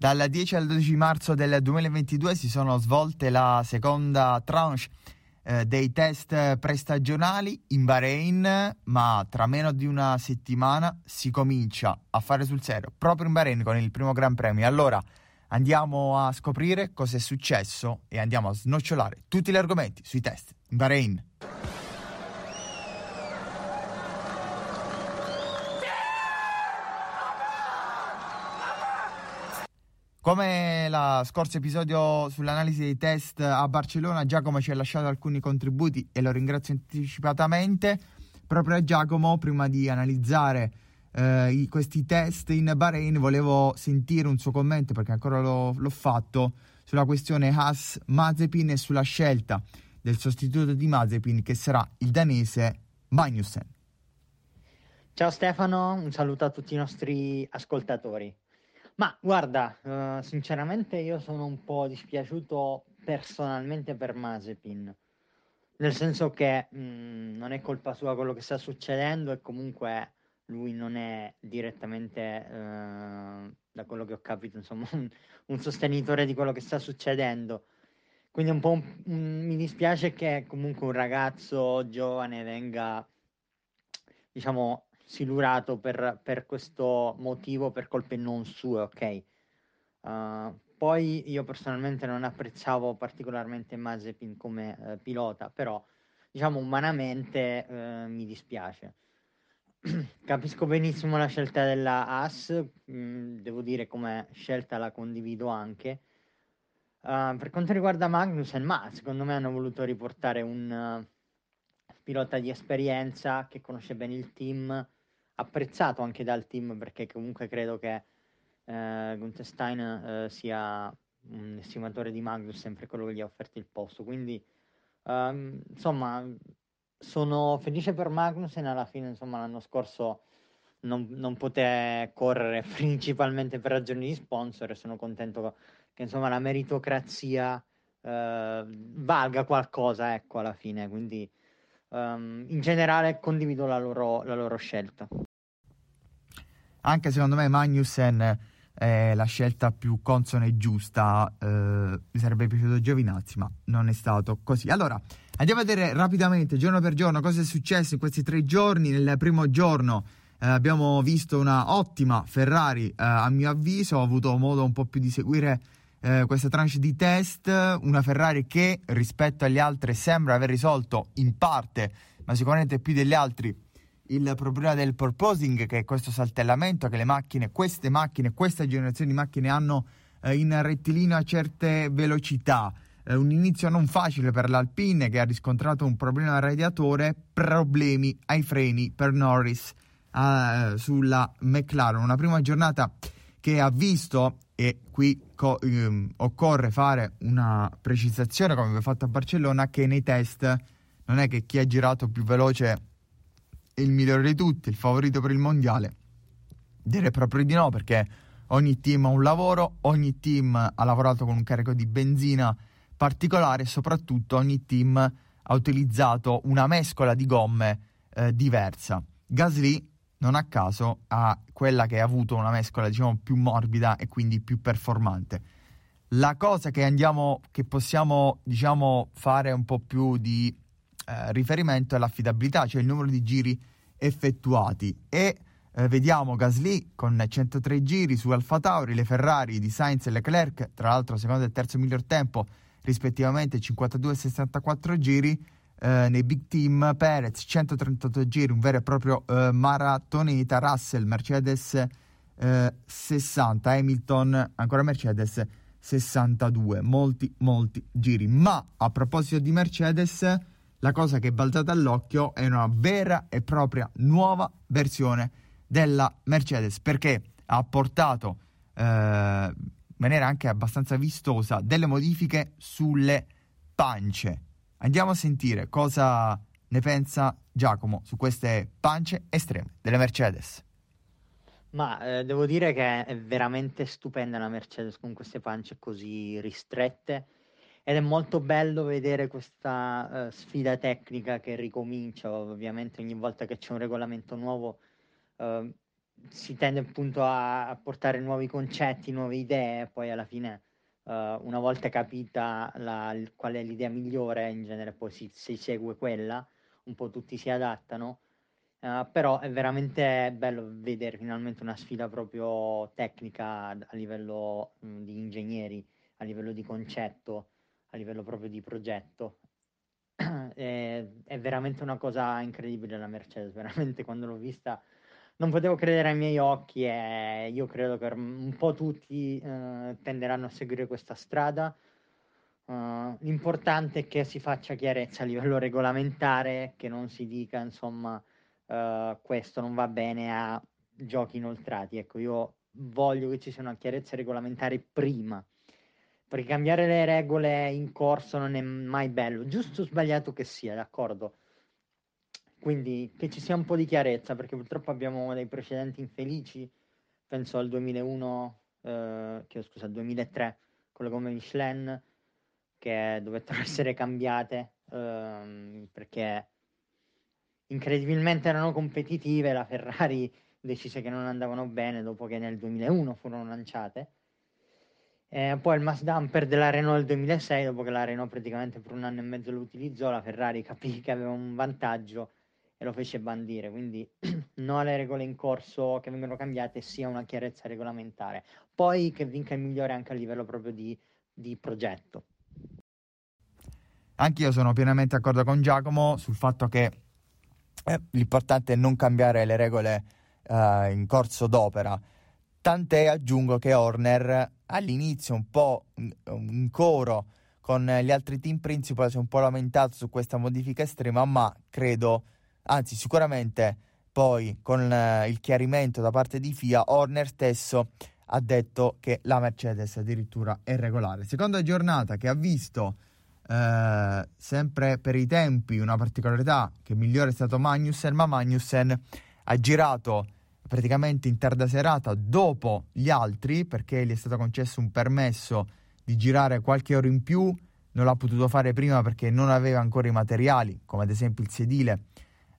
Dal 10 al 12 marzo del 2022 si sono svolte la seconda tranche eh, dei test prestagionali in Bahrain, ma tra meno di una settimana si comincia a fare sul serio proprio in Bahrain con il primo Gran Premio. Allora andiamo a scoprire cosa è successo e andiamo a snocciolare tutti gli argomenti sui test in Bahrain. Come la scorso episodio sull'analisi dei test a Barcellona, Giacomo ci ha lasciato alcuni contributi e lo ringrazio anticipatamente. Proprio a Giacomo, prima di analizzare eh, i, questi test in Bahrain, volevo sentire un suo commento perché ancora lo, l'ho fatto sulla questione Haas Mazepin e sulla scelta del sostituto di Mazepin che sarà il danese Magnussen. Ciao Stefano, un saluto a tutti i nostri ascoltatori. Ma guarda, uh, sinceramente io sono un po' dispiaciuto personalmente per Mazepin, nel senso che mh, mm, non è colpa sua quello che sta succedendo e comunque lui non è direttamente, uh, da quello che ho capito, insomma, un, un, sostenitore di quello che sta succedendo. Quindi un po' un, un, mi dispiace che comunque un ragazzo giovane venga, diciamo, silurato per, per questo motivo, per colpe non sue, ok? Uh, poi io personalmente non apprezzavo particolarmente Mazepin come uh, pilota, però diciamo umanamente uh, mi dispiace. Capisco benissimo la scelta della AS, mm, devo dire come scelta la condivido anche. per quanto riguarda Magnussen, ma secondo me hanno voluto riportare un pilota di esperienza che conosce bene il team, apprezzato anche dal team perché comunque credo che eh, Gunther Stein eh, sia un estimatore di Magnus, sempre quello che gli ha offerto il posto. Quindi, ehm, insomma, sono felice per Magnussen. Alla fine, insomma, l'anno scorso non, non poté correre principalmente per ragioni di sponsor e sono contento che, insomma, la meritocrazia eh, valga qualcosa, ecco, alla fine. Quindi, um, in generale, condivido la loro, la loro scelta anche secondo me Magnussen è la scelta più consona e giusta. Eh, mi sarebbe piaciuto Giovinazzi, ma non è stato così. Allora, andiamo a vedere rapidamente, giorno per giorno, cosa è successo in questi tre giorni. Nel primo giorno eh, abbiamo visto una ottima Ferrari, eh, a mio avviso. Ho avuto modo un po' più di seguire eh, questa tranche di test. Una Ferrari che rispetto agli altri sembra aver risolto in parte, ma sicuramente più degli altri il problema del purposing, che è questo saltellamento che le macchine, queste macchine, questa generazione di macchine hanno eh, in rettilineo a certe velocità. Eh, un inizio non facile per l'Alpine che ha riscontrato un problema al radiatore, problemi ai freni per Norris eh, sulla McLaren. Una prima giornata che ha visto, e qui co- ehm, occorre fare una precisazione come abbiamo fatto a Barcellona, che nei test non è che chi ha girato più veloce il migliore di tutti, il favorito per il mondiale? Direi proprio di no, perché ogni team ha un lavoro, ogni team ha lavorato con un carico di benzina particolare e soprattutto ogni team ha utilizzato una mescola di gomme eh, diversa. Gasly non a caso ha quella che ha avuto una mescola diciamo più morbida e quindi più performante. La cosa che andiamo che possiamo diciamo fare un po' più di eh, riferimento è l'affidabilità, cioè il numero di giri effettuati e eh, vediamo Gasly con 103 giri su Alfa Tauri, le Ferrari di Sainz e Leclerc, tra l'altro secondo e terzo miglior tempo rispettivamente 52 e 64 giri, eh, nei big team Perez 138 giri, un vero e proprio eh, maratoneta, Russell, Mercedes 60, eh, Hamilton ancora Mercedes 62, molti molti giri. Ma a proposito di Mercedes la cosa che è balzata all'occhio è una vera e propria nuova versione della Mercedes perché ha apportato eh, in maniera anche abbastanza vistosa delle modifiche sulle pance. Andiamo a sentire cosa ne pensa Giacomo su queste pance estreme delle Mercedes. Ma eh, devo dire che è veramente stupenda la Mercedes con queste pance così ristrette ed è molto bello vedere questa uh, sfida tecnica che ricomincia, ovviamente ogni volta che c'è un regolamento nuovo uh, si tende appunto a, a, portare nuovi concetti, nuove idee, poi alla fine uh, una volta capita la, qual è l'idea migliore, in genere poi si, si segue quella, un po' tutti si adattano Uh, però è veramente bello vedere finalmente una sfida proprio tecnica a livello mh, mm, di ingegneri, a livello di concetto, a livello proprio di progetto. è, è, veramente una cosa incredibile la Mercedes, veramente quando l'ho vista non potevo credere ai miei occhi e io credo che un po' tutti uh, tenderanno a seguire questa strada. Uh, l'importante è che si faccia chiarezza a livello regolamentare, che non si dica insomma uh, questo non va bene a giochi inoltrati. Ecco, io voglio che ci sia una chiarezza regolamentare prima, perché cambiare le regole in corso non è mai bello, giusto o sbagliato che sia, d'accordo? Quindi che ci sia un po' di chiarezza, perché purtroppo abbiamo dei precedenti infelici, penso al 2001, eh, che, scusa, al 2003, con le gomme Michelin, che dovettero essere cambiate, ehm, perché incredibilmente erano competitive, la Ferrari decise che non andavano bene dopo che nel 2001 furono lanciate. Eh, poi il mass dumper della Renault del 2006, dopo che la Renault praticamente per un anno e mezzo lo utilizzò, la Ferrari capì che aveva un vantaggio e lo fece bandire. Quindi no alle regole in corso che vengono cambiate, sia una chiarezza regolamentare. Poi che vinca il migliore anche a livello proprio di, di progetto. Anch'io sono pienamente d'accordo con Giacomo sul fatto che eh, l'importante è non cambiare le regole eh, in corso d'opera. Tant'è, aggiungo che Horner all'inizio un po' in coro con gli altri team principal si è un po' lamentato su questa modifica estrema, ma credo, anzi sicuramente poi con eh, il chiarimento da parte di FIA, Horner stesso ha detto che la Mercedes addirittura è regolare. Seconda giornata che ha visto eh, sempre per i tempi una particolarità che migliore è stato Magnussen, ma Magnussen ha girato praticamente in tarda serata dopo gli altri perché gli è stato concesso un permesso di girare qualche ora in più, non l'ha potuto fare prima perché non aveva ancora i materiali, come ad esempio il sedile,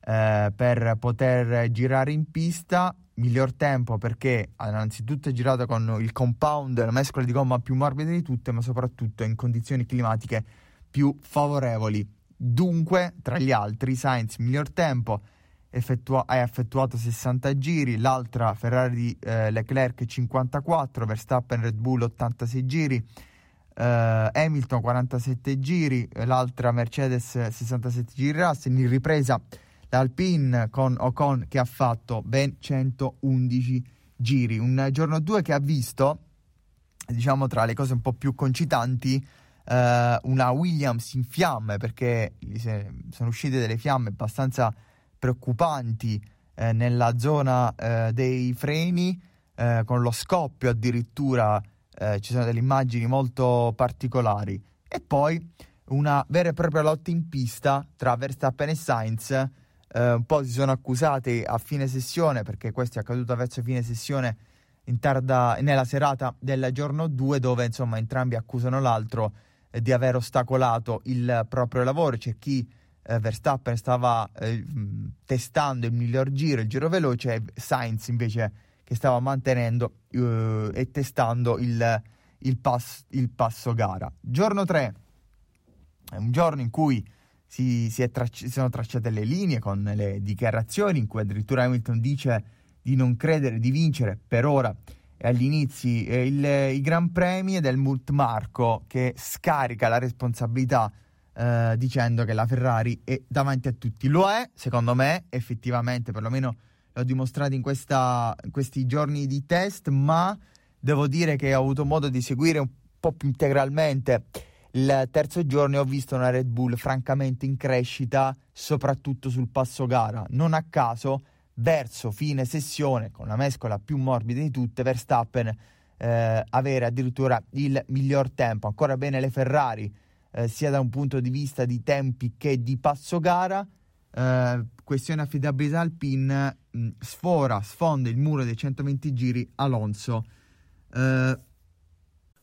eh, per poter girare in pista. Miglior tempo perché innanzitutto è girato con il compound, la mescola di gomma più morbida di tutte, ma soprattutto in condizioni climatiche più favorevoli. Dunque, tra gli altri, Sainz miglior tempo effettua- ha effettuato 60 giri, l'altra Ferrari di eh, Leclerc 54, Verstappen Red Bull 86 giri, eh, Hamilton 47 giri, l'altra Mercedes 67 giri Russell, in ripresa l'Alpine con Ocon che ha fatto ben 111 giri, un giorno 2 che ha visto, diciamo tra le cose un po' più concitanti, uh, una Williams in fiamme perché sono uscite delle fiamme abbastanza preoccupanti eh, nella zona eh, dei freni eh, con lo scoppio addirittura eh, ci sono delle immagini molto particolari e poi una vera e propria lotta in pista tra Verstappen e Sainz eh, un po' si sono accusati a fine sessione perché questo è accaduto verso fine sessione tarda, nella serata del giorno 2 dove insomma entrambi accusano l'altro di aver ostacolato il proprio lavoro. C'è chi eh, Verstappen stava eh, testando il miglior giro, il giro veloce, e Sainz invece che stava mantenendo eh, e testando il, il, pass, il, passo gara. Giorno 3 è un giorno in cui si, si, tracci- si sono tracciate le linee con le dichiarazioni in cui addirittura Hamilton dice di non credere di vincere per ora agli inizi eh, il, i Gran Premi del Multmarco che scarica la responsabilità eh, dicendo che la Ferrari è davanti a tutti. Lo è, secondo me, effettivamente, perlomeno l'ho dimostrato in, questa, in questi giorni di test, ma devo dire che ho avuto modo di seguire un po' più integralmente il terzo giorno e ho visto una Red Bull francamente in crescita, soprattutto sul passo gara. Non a caso verso fine sessione, con la mescola più morbida di tutte, Verstappen eh, avere addirittura il miglior tempo. Ancora bene le Ferrari, eh, sia da un punto di vista di tempi che di passo gara. Eh, questione affidabilità Alpine, mh, sfora, sfonda il muro dei 120 giri Alonso. Uh,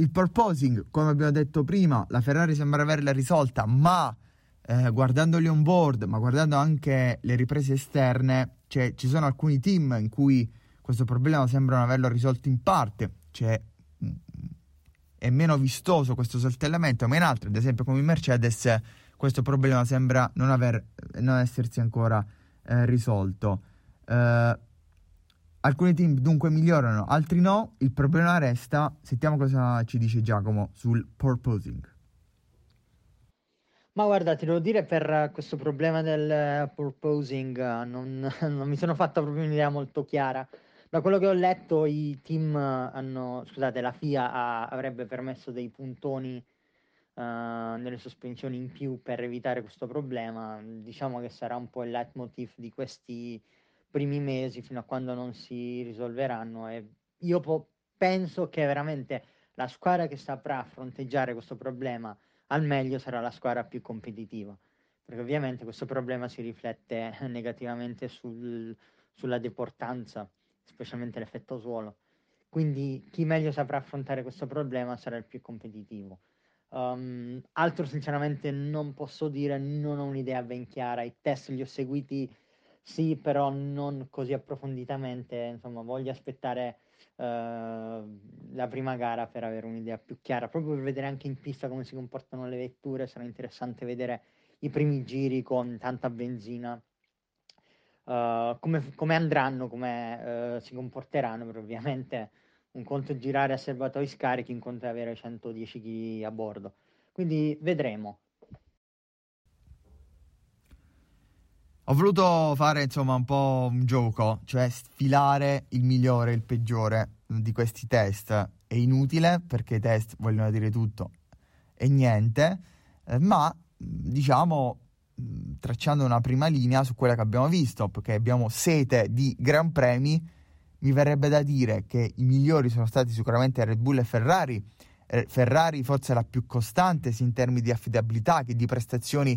Il porposing, come abbiamo detto prima, la Ferrari sembra averla risolta, ma eh, guardando gli on-board, ma guardando anche le riprese esterne, cioè, ci sono alcuni team in cui questo problema sembrano averlo risolto in parte, cioè è meno vistoso questo saltellamento, ma in altri, ad esempio come in Mercedes, questo problema sembra non, aver, non essersi ancora eh, risolto. Eh, Alcuni team dunque migliorano, altri no. Il problema resta. Sentiamo cosa ci dice Giacomo sul purposing. Ma guarda, ti devo dire per questo problema del purposing non, non mi sono fatta proprio un'idea molto chiara. Da quello che ho letto, i team hanno, scusate, la FIA ha, avrebbe permesso dei puntoni uh, nelle sospensioni in più per evitare questo problema. Diciamo che sarà un po' il leitmotiv di questi primi mesi fino a quando non si risolveranno e io po- penso che veramente la squadra che saprà fronteggiare questo problema al meglio sarà la squadra più competitiva. Perché ovviamente questo problema si riflette negativamente sul, sulla deportanza specialmente l'effetto suolo. Quindi chi meglio saprà affrontare questo problema sarà il più competitivo. Um, altro sinceramente non posso dire non ho un'idea ben chiara i test li ho seguiti sì, però non così approfonditamente, insomma, voglio aspettare uh, la prima gara per avere un'idea più chiara, proprio per vedere anche in pista come si comportano le vetture, sarà interessante vedere i primi giri con tanta benzina, uh, come, come, andranno, come uh, si comporteranno, perché ovviamente un conto è girare a serbatoi scarichi, un conto è avere 110 kg a bordo. Quindi vedremo. Ho voluto fare insomma un po' un gioco, cioè sfilare il migliore e il peggiore di questi test. È inutile perché i test vogliono dire tutto e niente, eh, ma diciamo tracciando una prima linea su quella che abbiamo visto, perché abbiamo sete di gran premi, mi verrebbe da dire che i migliori sono stati sicuramente Red Bull e Ferrari. Eh, Ferrari forse la più costante sia in termini di affidabilità che di prestazioni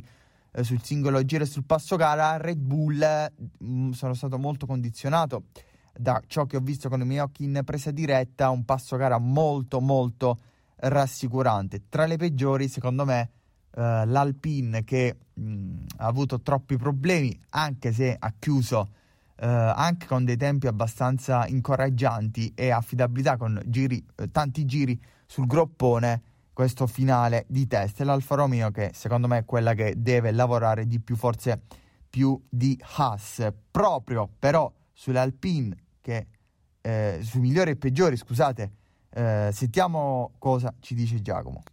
eh, sul singolo giro e sul passo gara, Red Bull mh, mm, sono stato molto condizionato da ciò che ho visto con i miei occhi in presa diretta, un passo gara molto molto rassicurante. Tra le peggiori, secondo me, eh, l'Alpine che mh, mm, ha avuto troppi problemi, anche se ha chiuso eh, anche con dei tempi abbastanza incoraggianti e affidabilità con giri, eh, tanti giri sul groppone questo finale di test. L'Alfa Romeo che secondo me è quella che deve lavorare di più, forse più di Haas. Proprio però sulle Alpine, che, eh, sui migliori e peggiori, scusate, eh, sentiamo cosa ci dice Giacomo.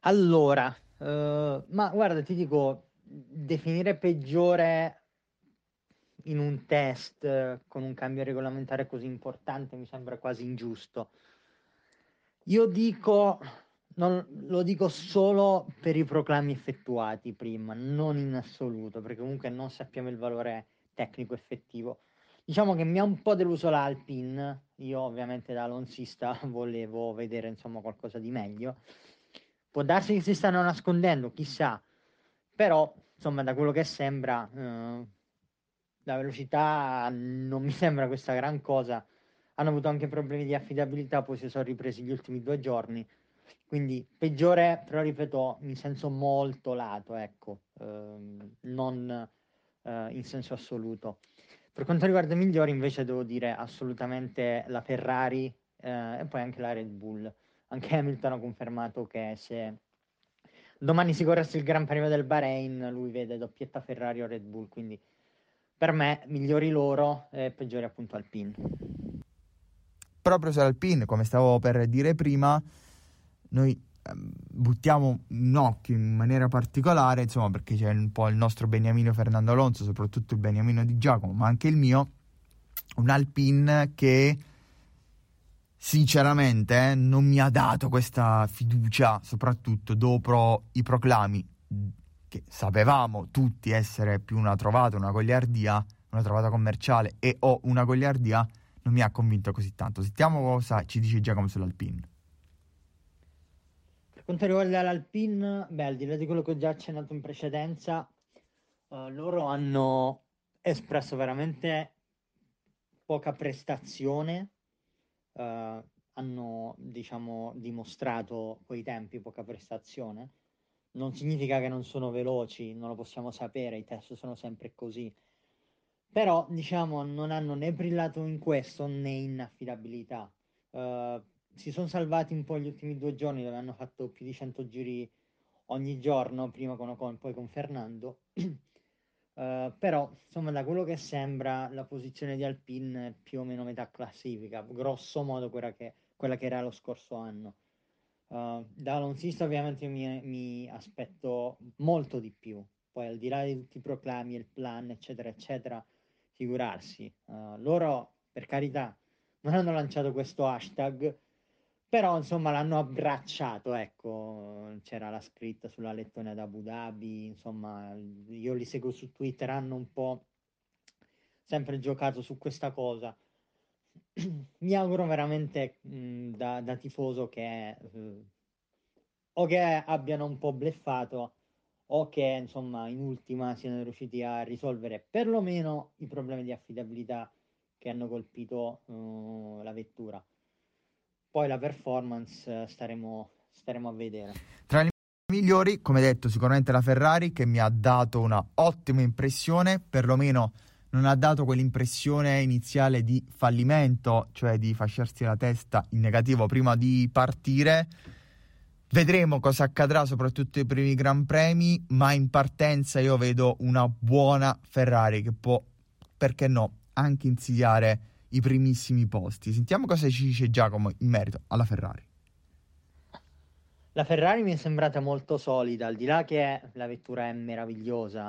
Allora, uh, ma guarda, ti dico, definire peggiore in un test con un cambio regolamentare così importante mi sembra quasi ingiusto. Io dico, non, lo dico solo per i proclami effettuati prima, non in assoluto, perché comunque non sappiamo il valore tecnico effettivo. Diciamo che mi ha un po' deluso l'Alpin, io ovviamente da alonsista volevo vedere insomma qualcosa di meglio. Può darsi che si stanno nascondendo, chissà, però insomma da quello che sembra eh, la velocità non mi sembra questa gran cosa hanno avuto anche problemi di affidabilità, poi si sono ripresi gli ultimi due giorni. Quindi peggiore, però ripeto, in senso molto lato, ecco, ehm, non eh, in senso assoluto. Per quanto riguarda i migliori, invece, devo dire assolutamente la Ferrari eh, e poi anche la Red Bull. Anche Hamilton ha confermato che se domani si corresse il Gran Premio del Bahrain, lui vede doppietta Ferrari o Red Bull, quindi per me migliori loro e peggiori appunto Alpine. Proprio su Alpine, come stavo per dire prima, noi ehm, buttiamo un occhio in maniera particolare, insomma, perché c'è un po' il nostro Beniamino Fernando Alonso, soprattutto il Beniamino di Giacomo, ma anche il mio, un Alpine che sinceramente eh, non mi ha dato questa fiducia, soprattutto dopo i proclami che sapevamo tutti essere più una trovata, una goliardia, una trovata commerciale e o una goliardia, non mi ha convinto così tanto. Sentiamo cosa ci dice Giacomo sull'Alpine. Per quanto riguarda l'Alpine, beh, al di là di quello che ho già accennato in precedenza, uh, loro hanno espresso veramente poca prestazione, uh, hanno diciamo dimostrato coi tempi poca prestazione non significa che non sono veloci, non lo possiamo sapere, i test sono sempre così. Però, diciamo, non hanno né brillato in questo né in affidabilità. Uh, si sono salvati un po' gli ultimi due giorni dove hanno fatto più di 100 giri ogni giorno, prima con Ocon, poi con Fernando. Uh, però, insomma, da quello che sembra, la posizione di Alpine è più o meno metà classifica, grosso modo quella che, quella che era lo scorso anno. Uh, da alonsista ovviamente mi, mi, aspetto molto di più, poi al di là di tutti i proclami, il plan, eccetera, eccetera, figurarsi. Uh, loro, per carità, non hanno lanciato questo hashtag, però insomma l'hanno abbracciato, ecco, c'era la scritta sulla lettone ad Abu Dhabi, insomma, io li seguo su Twitter, hanno un po' sempre giocato su questa cosa mi auguro veramente mh, da, da, tifoso che uh, o che abbiano un po' bleffato o che insomma in ultima siano riusciti a risolvere perlomeno i problemi di affidabilità che hanno colpito uh, la vettura. Poi la performance uh, staremo, staremo a vedere. Tra i migliori, come detto, sicuramente la Ferrari che mi ha dato una ottima impressione, perlomeno non ha dato quell'impressione iniziale di fallimento, cioè di fasciarsi la testa in negativo prima di partire. Vedremo cosa accadrà soprattutto ai primi Gran Premi, ma in partenza io vedo una buona Ferrari che può, perché no, anche insidiare i primissimi posti. Sentiamo cosa ci dice Giacomo in merito alla Ferrari. La Ferrari mi è sembrata molto solida, al di là che la vettura è meravigliosa,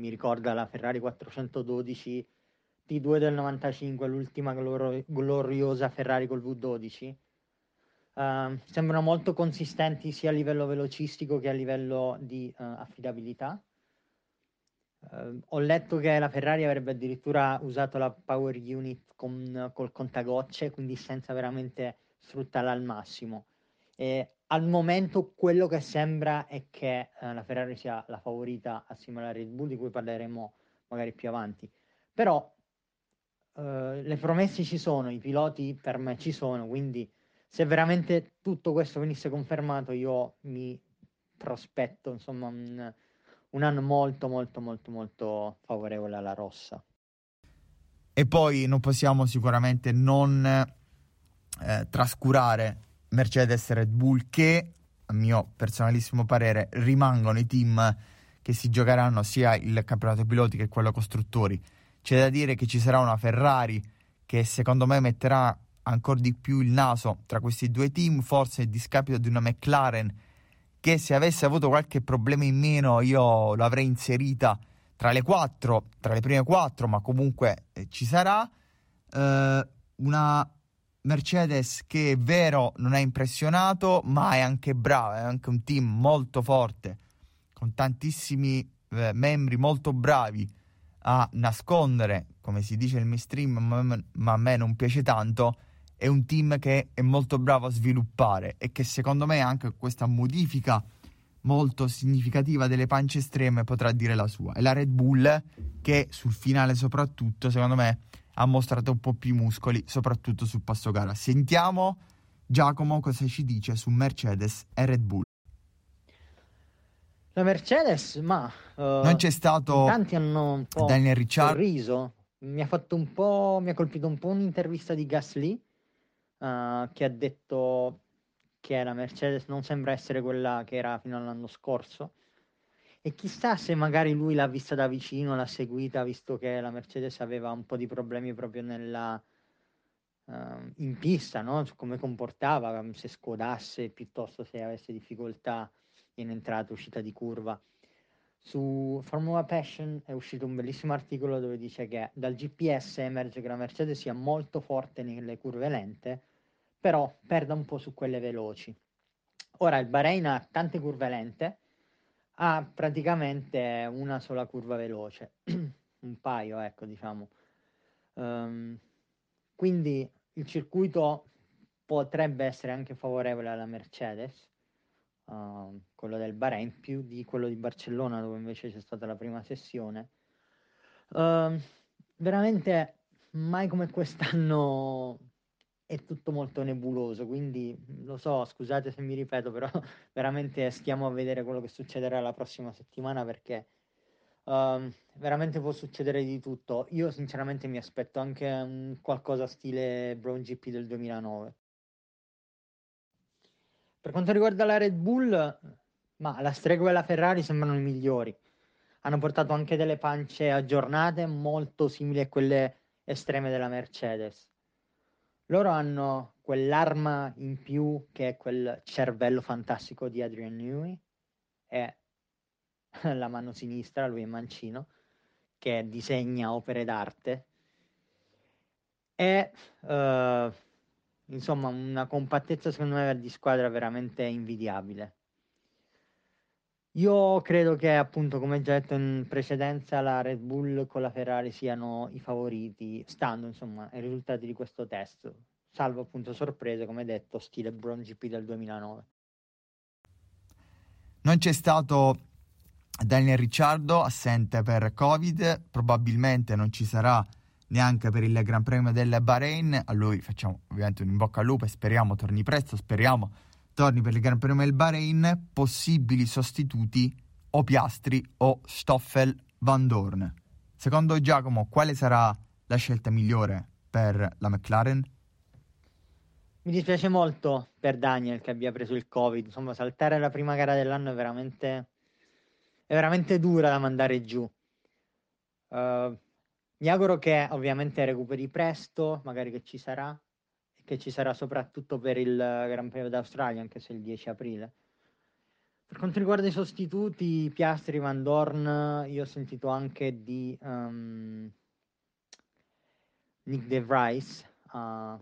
Mi ricorda la Ferrari 412 T2 del 95, l'ultima glor- gloriosa Ferrari col V12. Uh, ehm, sembrano molto consistenti sia a livello velocistico che a livello di uh, affidabilità. Uh, ho letto che la Ferrari avrebbe addirittura usato la power unit con, col contagocce, quindi senza veramente sfruttarla al massimo. E al momento quello che sembra è che eh, la Ferrari sia la favorita assieme alla Red Bull, di cui parleremo magari più avanti. Però eh, le promesse ci sono, i piloti per me ci sono, quindi se veramente tutto questo venisse confermato io mi prospetto insomma un, un anno molto molto molto molto favorevole alla rossa. E poi non possiamo sicuramente non eh, trascurare Mercedes e Red Bull che, a mio personalissimo parere, rimangono i team che si giocheranno sia il campionato piloti che quello costruttori. C'è da dire che ci sarà una Ferrari che secondo me metterà ancora di più il naso tra questi due team, forse a discapito di una McLaren che se avesse avuto qualche problema in meno io l'avrei inserita tra le quattro, tra le prime quattro, ma comunque eh, ci sarà. Eh, una Mercedes che è vero non ha impressionato, ma è anche brava, è anche un team molto forte, con tantissimi eh, membri molto bravi a nascondere, come si dice nel mainstream, ma, ma a me non piace tanto, è un team che è molto bravo a sviluppare e che secondo me anche questa modifica molto significativa delle pance estreme potrà dire la sua. E la Red Bull che sul finale soprattutto, secondo me, ha mostrato un po' più i muscoli, soprattutto sul passo gara. Sentiamo Giacomo cosa ci dice su Mercedes e Red Bull. La Mercedes, ma uh, non c'è stato tanti hanno un po' Daniel Ricciardo. sorriso. Mi ha fatto un po', mi ha colpito un po' un'intervista di Gasly uh, che ha detto che la Mercedes non sembra essere quella che era fino all'anno scorso. E chissà se magari lui l'ha vista da vicino, l'ha seguita, visto che la Mercedes aveva un po' di problemi proprio nella, uh, in pista, no? Su come comportava, se scodasse piuttosto se avesse difficoltà in entrata, uscita di curva. Su Formula Passion è uscito un bellissimo articolo dove dice che dal GPS emerge che la Mercedes sia molto forte nelle curve lente, però perda un po' su quelle veloci. Ora il Bahrain ha tante curve lente, ha praticamente una sola curva veloce, un paio, ecco, diciamo. Um, quindi il circuito potrebbe essere anche favorevole alla Mercedes, uh, quello del Bahrain, più di quello di Barcellona, dove invece c'è stata la prima sessione. Uh, veramente mai come quest'anno è tutto molto nebuloso, quindi lo so, scusate se mi ripeto, però veramente stiamo a vedere quello che succederà la prossima settimana perché uh, veramente può succedere di tutto. Io sinceramente mi aspetto anche un qualcosa stile Brown GP del 2009. Per quanto riguarda la Red Bull, ma la stregua e la Ferrari sembrano i migliori. Hanno portato anche delle pance aggiornate molto simili a quelle estreme della Mercedes loro hanno quell'arma in più che è quel cervello fantastico di Adrian Newey e la mano sinistra, lui è mancino, che disegna opere d'arte e uh, insomma una compattezza secondo me di squadra veramente invidiabile. Io credo che appunto, come già detto in precedenza, la Red Bull con la Ferrari siano i favoriti, stando insomma ai risultati di questo test, salvo appunto sorprese, come detto, stile Brown GP del 2009. Non c'è stato Daniel Ricciardo, assente per Covid, probabilmente non ci sarà neanche per il Gran Premio del Bahrain. A lui facciamo ovviamente un in bocca al lupo e speriamo torni presto, speriamo torni per il Gran Premio del Bahrain, possibili sostituti o Piastri o Stoffel Van Dorn. Secondo Giacomo, quale sarà la scelta migliore per la McLaren? Mi dispiace molto per Daniel che abbia preso il Covid, insomma saltare la prima gara dell'anno è veramente, è veramente dura da mandare giù. Uh, mi auguro che ovviamente recuperi presto, magari che ci sarà, che ci sarà soprattutto per il Gran Premio d'Australia, anche se il 10 aprile. Per quanto riguarda i sostituti, Piastri, Van Dorn, io ho sentito anche di um, Nick De Vries. Uh,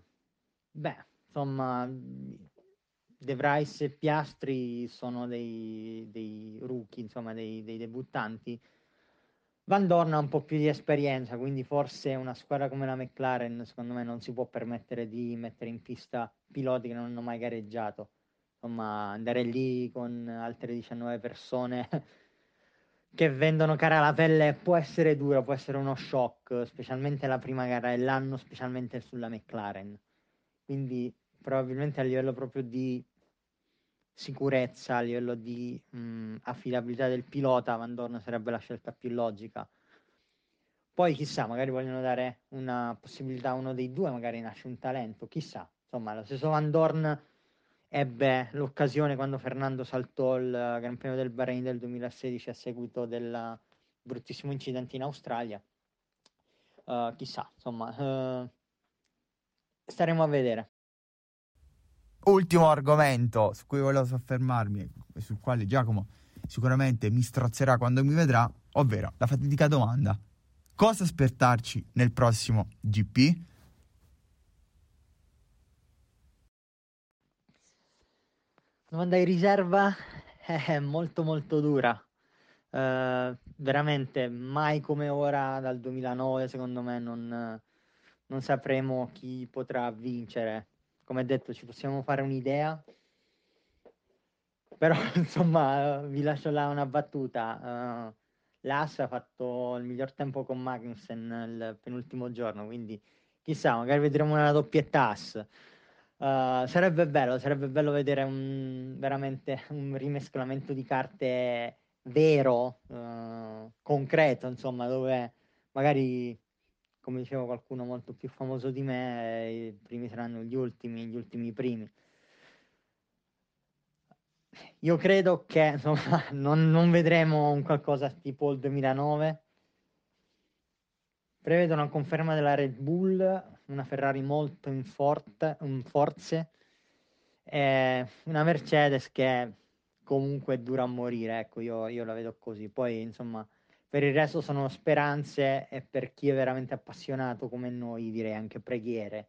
beh, insomma, De Vries e Piastri sono dei, dei rookie, insomma, dei, dei debuttanti Van Dorn ha un po' più di esperienza, quindi forse una squadra come la McLaren, secondo me, non si può permettere di mettere in pista piloti che non hanno mai gareggiato. Insomma, andare lì con altre 19 persone che vendono cara la pelle può essere dura, può essere uno shock, specialmente la prima gara dell'anno, specialmente sulla McLaren. Quindi probabilmente a livello proprio di sicurezza, a livello di mh, affidabilità del pilota, Van Dorn sarebbe la scelta più logica. Poi chissà, magari vogliono dare una possibilità a uno dei due, magari nasce un talento, chissà. Insomma, lo stesso Van Dorn ebbe l'occasione quando Fernando saltò il Gran Premio del Bahrain del 2016 a seguito del bruttissimo incidente in Australia. Uh, chissà, insomma, uh, staremo a vedere. Ultimo argomento su cui volevo soffermarmi e sul quale Giacomo sicuramente mi strozzerà quando mi vedrà, ovvero la fatidica domanda: cosa aspettarci nel prossimo GP? Domanda di riserva è molto molto dura. Uh, veramente mai come ora dal 2009 secondo me non, non sapremo chi potrà vincere come detto, ci possiamo fare un'idea. però insomma vi lascio là una battuta. Uh, L'As ha fatto il miglior tempo con Magnussen il penultimo giorno, quindi chissà, magari vedremo una doppietta As. Uh, sarebbe bello, sarebbe bello vedere un, veramente un rimescolamento di carte vero, uh, concreto, insomma, dove magari, come diceva qualcuno molto più famoso di me, i primi saranno gli ultimi, gli ultimi primi. Io credo che insomma, non, non vedremo un qualcosa tipo il 2009. Prevedo una conferma della Red Bull, una Ferrari molto in, forte, in forze, e una Mercedes che comunque dura a morire. Ecco, io, io la vedo così. Poi, insomma, per il resto sono speranze e per chi è veramente appassionato come noi direi anche preghiere.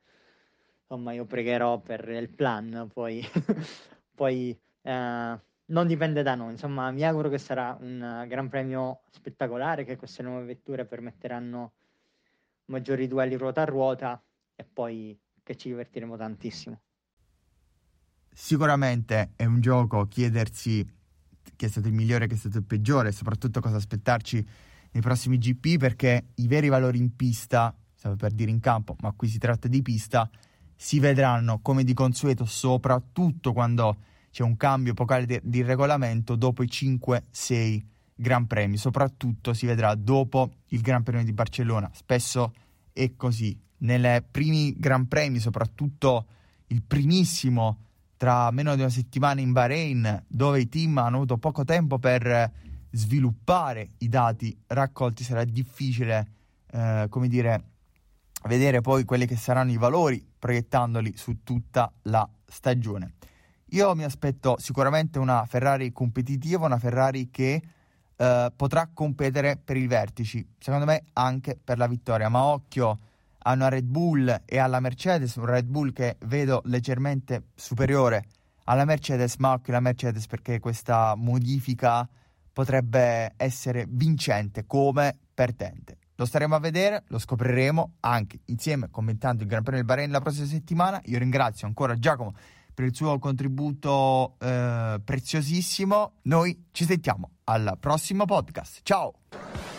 Insomma, io pregherò per il plan, poi, poi eh, non dipende da noi. Insomma, mi auguro che sarà un gran premio spettacolare, che queste nuove vetture permetteranno maggiori duelli ruota a ruota e poi che ci divertiremo tantissimo. Sicuramente è un gioco chiedersi chi è stato il migliore, chi è stato il peggiore, soprattutto cosa aspettarci nei prossimi GP, perché i veri valori in pista, stavo per dire in campo, ma qui si tratta di pista, si vedranno come di consueto, soprattutto quando c'è un cambio epocale di, di regolamento dopo i 5-6 Gran Premi, soprattutto si vedrà dopo il Gran Premio di Barcellona, spesso è così. Nei primi Gran Premi, soprattutto il primissimo tra meno di una settimana in Bahrain, dove i team hanno avuto poco tempo per sviluppare i dati raccolti, sarà difficile, eh, come dire, vedere poi quelli che saranno i valori proiettandoli su tutta la stagione. Io mi aspetto sicuramente una Ferrari competitiva, una Ferrari che eh, potrà competere per i vertici, secondo me anche per la vittoria, ma occhio a una Red Bull e alla Mercedes, un Red Bull che vedo leggermente superiore alla Mercedes, ma occhio alla Mercedes perché questa modifica potrebbe essere vincente come perdente. Lo staremo a vedere, lo scopriremo anche insieme commentando il Gran Premio del Bahrain la prossima settimana. Io ringrazio ancora Giacomo per il suo contributo eh, preziosissimo. Noi ci sentiamo al prossimo podcast. Ciao!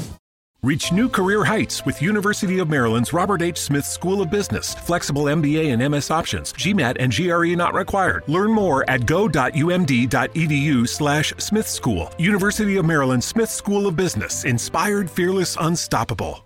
Reach new career heights with University of Maryland's Robert H. Smith School of Business. Flexible MBA and MS options. GMAT and GRE not required. Learn more at go.umd.edu slash Smith School. University of Maryland Smith School of Business. Inspired, fearless, unstoppable.